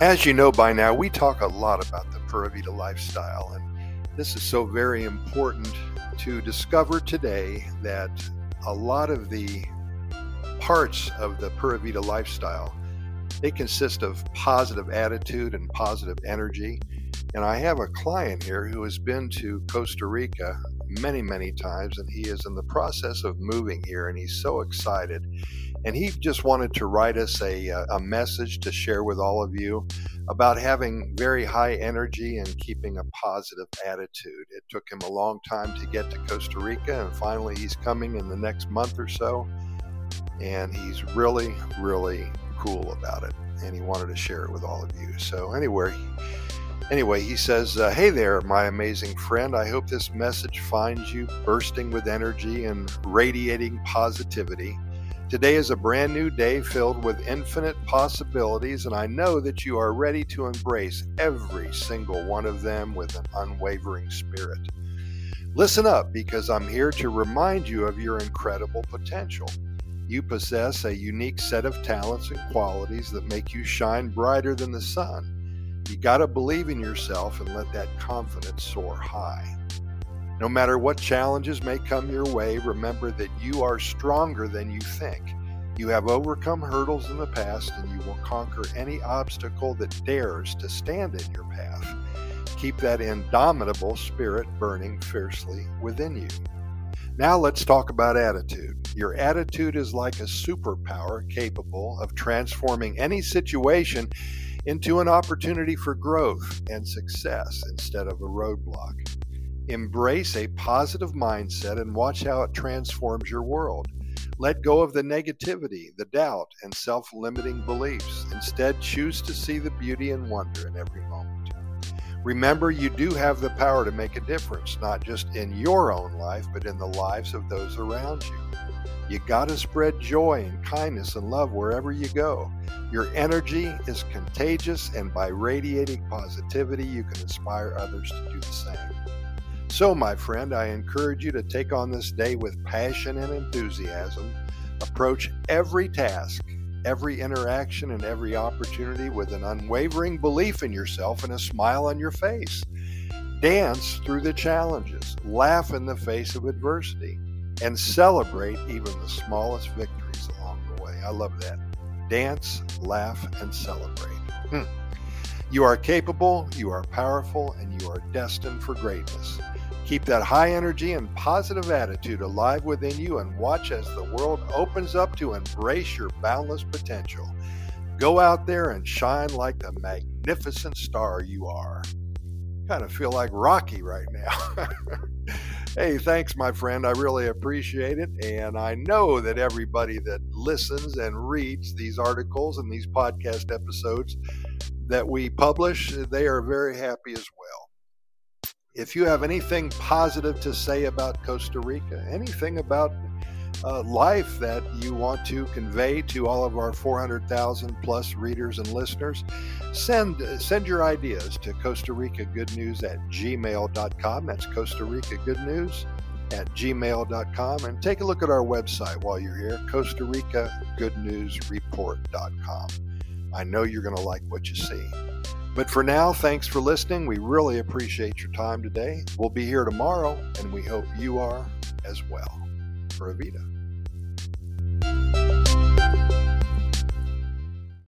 As you know by now, we talk a lot about the Pura Vida lifestyle, and this is so very important to discover today that a lot of the parts of the Pura Vida lifestyle they consist of positive attitude and positive energy. And I have a client here who has been to Costa Rica many, many times, and he is in the process of moving here, and he's so excited. And he just wanted to write us a, uh, a message to share with all of you about having very high energy and keeping a positive attitude. It took him a long time to get to Costa Rica, and finally he's coming in the next month or so. And he's really, really cool about it. And he wanted to share it with all of you. So, anyway, Anyway, he says, uh, Hey there, my amazing friend. I hope this message finds you bursting with energy and radiating positivity. Today is a brand new day filled with infinite possibilities, and I know that you are ready to embrace every single one of them with an unwavering spirit. Listen up because I'm here to remind you of your incredible potential. You possess a unique set of talents and qualities that make you shine brighter than the sun. You got to believe in yourself and let that confidence soar high. No matter what challenges may come your way, remember that you are stronger than you think. You have overcome hurdles in the past and you will conquer any obstacle that dares to stand in your path. Keep that indomitable spirit burning fiercely within you. Now let's talk about attitude. Your attitude is like a superpower capable of transforming any situation into an opportunity for growth and success instead of a roadblock. Embrace a positive mindset and watch how it transforms your world. Let go of the negativity, the doubt, and self limiting beliefs. Instead, choose to see the beauty and wonder in every moment. Remember, you do have the power to make a difference, not just in your own life, but in the lives of those around you. You got to spread joy and kindness and love wherever you go. Your energy is contagious, and by radiating positivity, you can inspire others to do the same. So, my friend, I encourage you to take on this day with passion and enthusiasm. Approach every task, every interaction, and every opportunity with an unwavering belief in yourself and a smile on your face. Dance through the challenges, laugh in the face of adversity and celebrate even the smallest victories along the way. I love that. Dance, laugh, and celebrate. Hmm. You are capable, you are powerful, and you are destined for greatness. Keep that high energy and positive attitude alive within you and watch as the world opens up to embrace your boundless potential. Go out there and shine like the magnificent star you are. Kind of feel like Rocky right now. Hey, thanks, my friend. I really appreciate it. And I know that everybody that listens and reads these articles and these podcast episodes that we publish, they are very happy as well. If you have anything positive to say about Costa Rica, anything about uh, life that you want to convey to all of our 400,000 plus readers and listeners, send send your ideas to Costa Rica Good News at gmail.com. That's Costa Rica Good News at gmail.com. And take a look at our website while you're here, Costa Rica Good News Report.com. I know you're going to like what you see. But for now, thanks for listening. We really appreciate your time today. We'll be here tomorrow, and we hope you are as well. Pura Vida.